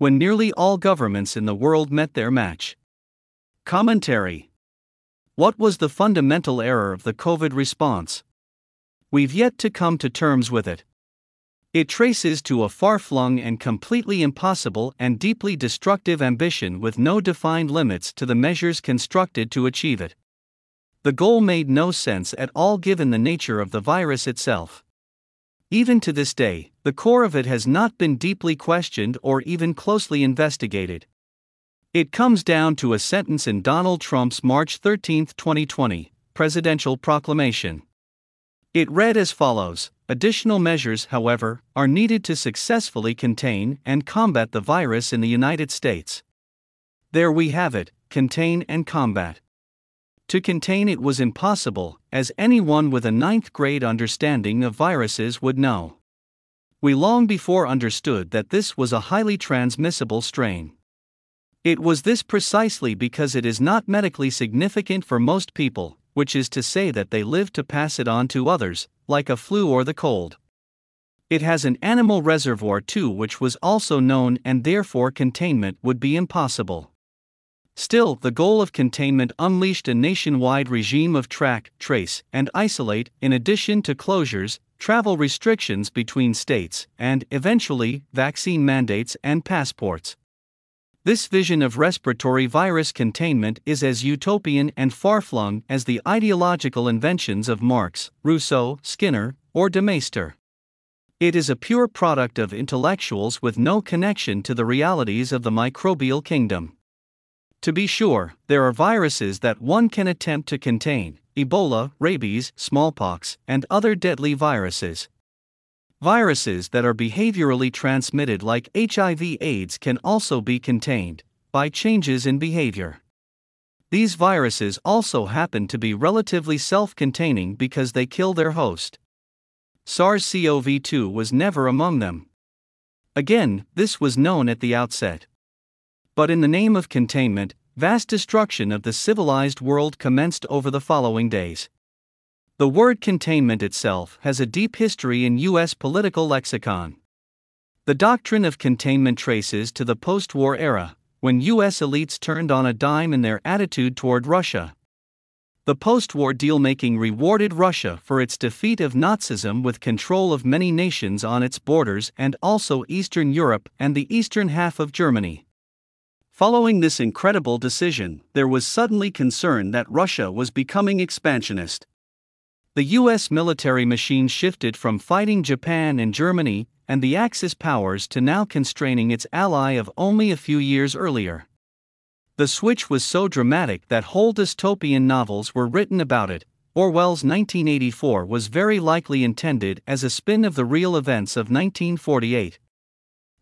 when nearly all governments in the world met their match. Commentary What was the fundamental error of the COVID response? We've yet to come to terms with it. It traces to a far flung and completely impossible and deeply destructive ambition with no defined limits to the measures constructed to achieve it. The goal made no sense at all given the nature of the virus itself. Even to this day, the core of it has not been deeply questioned or even closely investigated. It comes down to a sentence in Donald Trump's March 13, 2020, presidential proclamation. It read as follows Additional measures, however, are needed to successfully contain and combat the virus in the United States. There we have it contain and combat. To contain it was impossible, as anyone with a ninth grade understanding of viruses would know. We long before understood that this was a highly transmissible strain. It was this precisely because it is not medically significant for most people, which is to say that they live to pass it on to others, like a flu or the cold. It has an animal reservoir too, which was also known, and therefore containment would be impossible. Still, the goal of containment unleashed a nationwide regime of track, trace, and isolate, in addition to closures, travel restrictions between states, and, eventually, vaccine mandates and passports. This vision of respiratory virus containment is as utopian and far flung as the ideological inventions of Marx, Rousseau, Skinner, or de Maistre. It is a pure product of intellectuals with no connection to the realities of the microbial kingdom. To be sure, there are viruses that one can attempt to contain Ebola, rabies, smallpox, and other deadly viruses, Viruses that are behaviorally transmitted, like HIV AIDS, can also be contained by changes in behavior. These viruses also happen to be relatively self containing because they kill their host. SARS CoV 2 was never among them. Again, this was known at the outset. But in the name of containment, vast destruction of the civilized world commenced over the following days. The word containment itself has a deep history in U.S. political lexicon. The doctrine of containment traces to the post war era, when U.S. elites turned on a dime in their attitude toward Russia. The post war deal making rewarded Russia for its defeat of Nazism with control of many nations on its borders and also Eastern Europe and the eastern half of Germany. Following this incredible decision, there was suddenly concern that Russia was becoming expansionist the US military machine shifted from fighting Japan and Germany and the Axis powers to now constraining its ally of only a few years earlier. The switch was so dramatic that whole dystopian novels were written about it. Orwell's 1984 was very likely intended as a spin of the real events of 1948.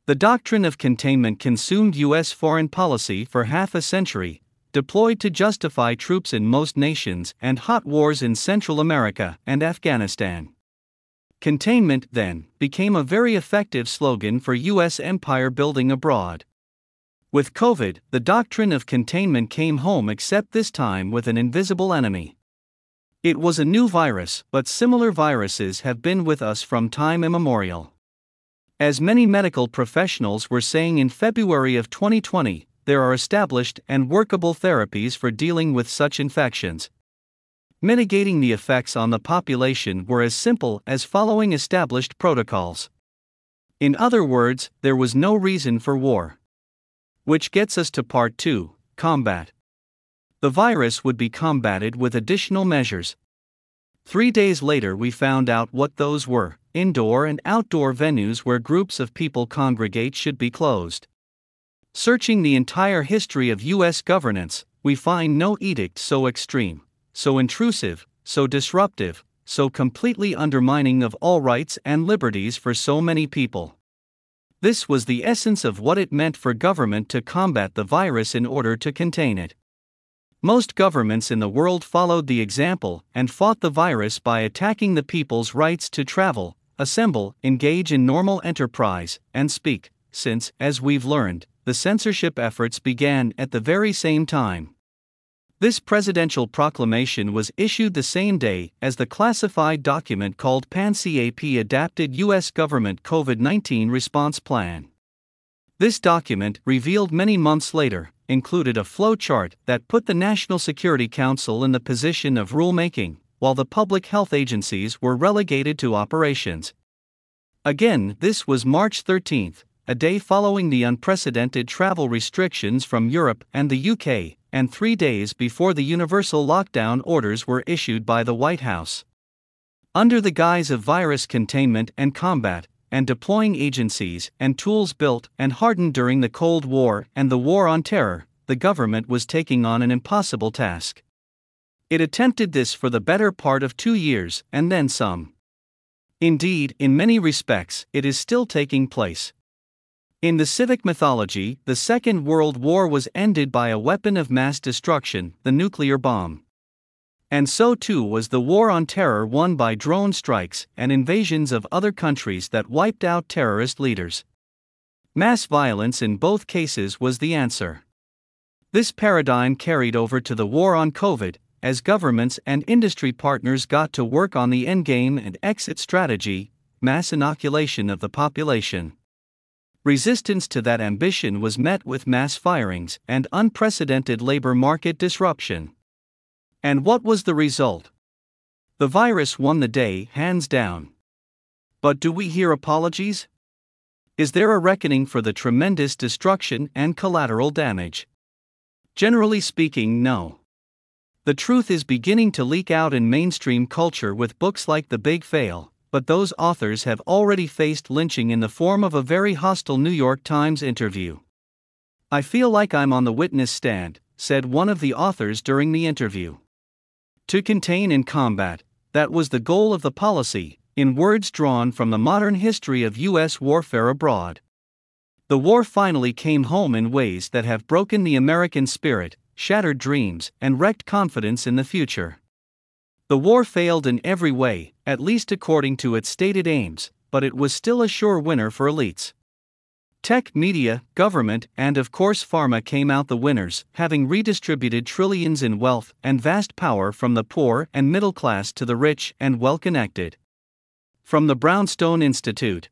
The doctrine of containment consumed U.S. foreign policy for half a century, deployed to justify troops in most nations and hot wars in Central America and Afghanistan. Containment, then, became a very effective slogan for U.S. empire building abroad. With COVID, the doctrine of containment came home, except this time with an invisible enemy. It was a new virus, but similar viruses have been with us from time immemorial. As many medical professionals were saying in February of 2020, there are established and workable therapies for dealing with such infections. Mitigating the effects on the population were as simple as following established protocols. In other words, there was no reason for war. Which gets us to part 2 combat. The virus would be combated with additional measures. Three days later, we found out what those were indoor and outdoor venues where groups of people congregate should be closed. Searching the entire history of U.S. governance, we find no edict so extreme, so intrusive, so disruptive, so completely undermining of all rights and liberties for so many people. This was the essence of what it meant for government to combat the virus in order to contain it. Most governments in the world followed the example and fought the virus by attacking the people's rights to travel, assemble, engage in normal enterprise, and speak, since, as we've learned, the censorship efforts began at the very same time. This presidential proclamation was issued the same day as the classified document called PAN-CAP Adapted U.S. Government COVID 19 Response Plan. This document, revealed many months later, included a flowchart that put the National Security Council in the position of rulemaking, while the public health agencies were relegated to operations. Again, this was March 13, a day following the unprecedented travel restrictions from Europe and the UK, and three days before the universal lockdown orders were issued by the White House. Under the guise of virus containment and combat, and deploying agencies and tools built and hardened during the Cold War and the War on Terror, the government was taking on an impossible task. It attempted this for the better part of two years, and then some. Indeed, in many respects, it is still taking place. In the civic mythology, the Second World War was ended by a weapon of mass destruction, the nuclear bomb. And so too was the war on terror won by drone strikes and invasions of other countries that wiped out terrorist leaders. Mass violence in both cases was the answer. This paradigm carried over to the war on COVID, as governments and industry partners got to work on the endgame and exit strategy mass inoculation of the population. Resistance to that ambition was met with mass firings and unprecedented labor market disruption. And what was the result? The virus won the day, hands down. But do we hear apologies? Is there a reckoning for the tremendous destruction and collateral damage? Generally speaking, no. The truth is beginning to leak out in mainstream culture with books like The Big Fail, but those authors have already faced lynching in the form of a very hostile New York Times interview. I feel like I'm on the witness stand, said one of the authors during the interview. To contain and combat, that was the goal of the policy, in words drawn from the modern history of U.S. warfare abroad. The war finally came home in ways that have broken the American spirit, shattered dreams, and wrecked confidence in the future. The war failed in every way, at least according to its stated aims, but it was still a sure winner for elites. Tech, media, government, and of course pharma came out the winners, having redistributed trillions in wealth and vast power from the poor and middle class to the rich and well connected. From the Brownstone Institute,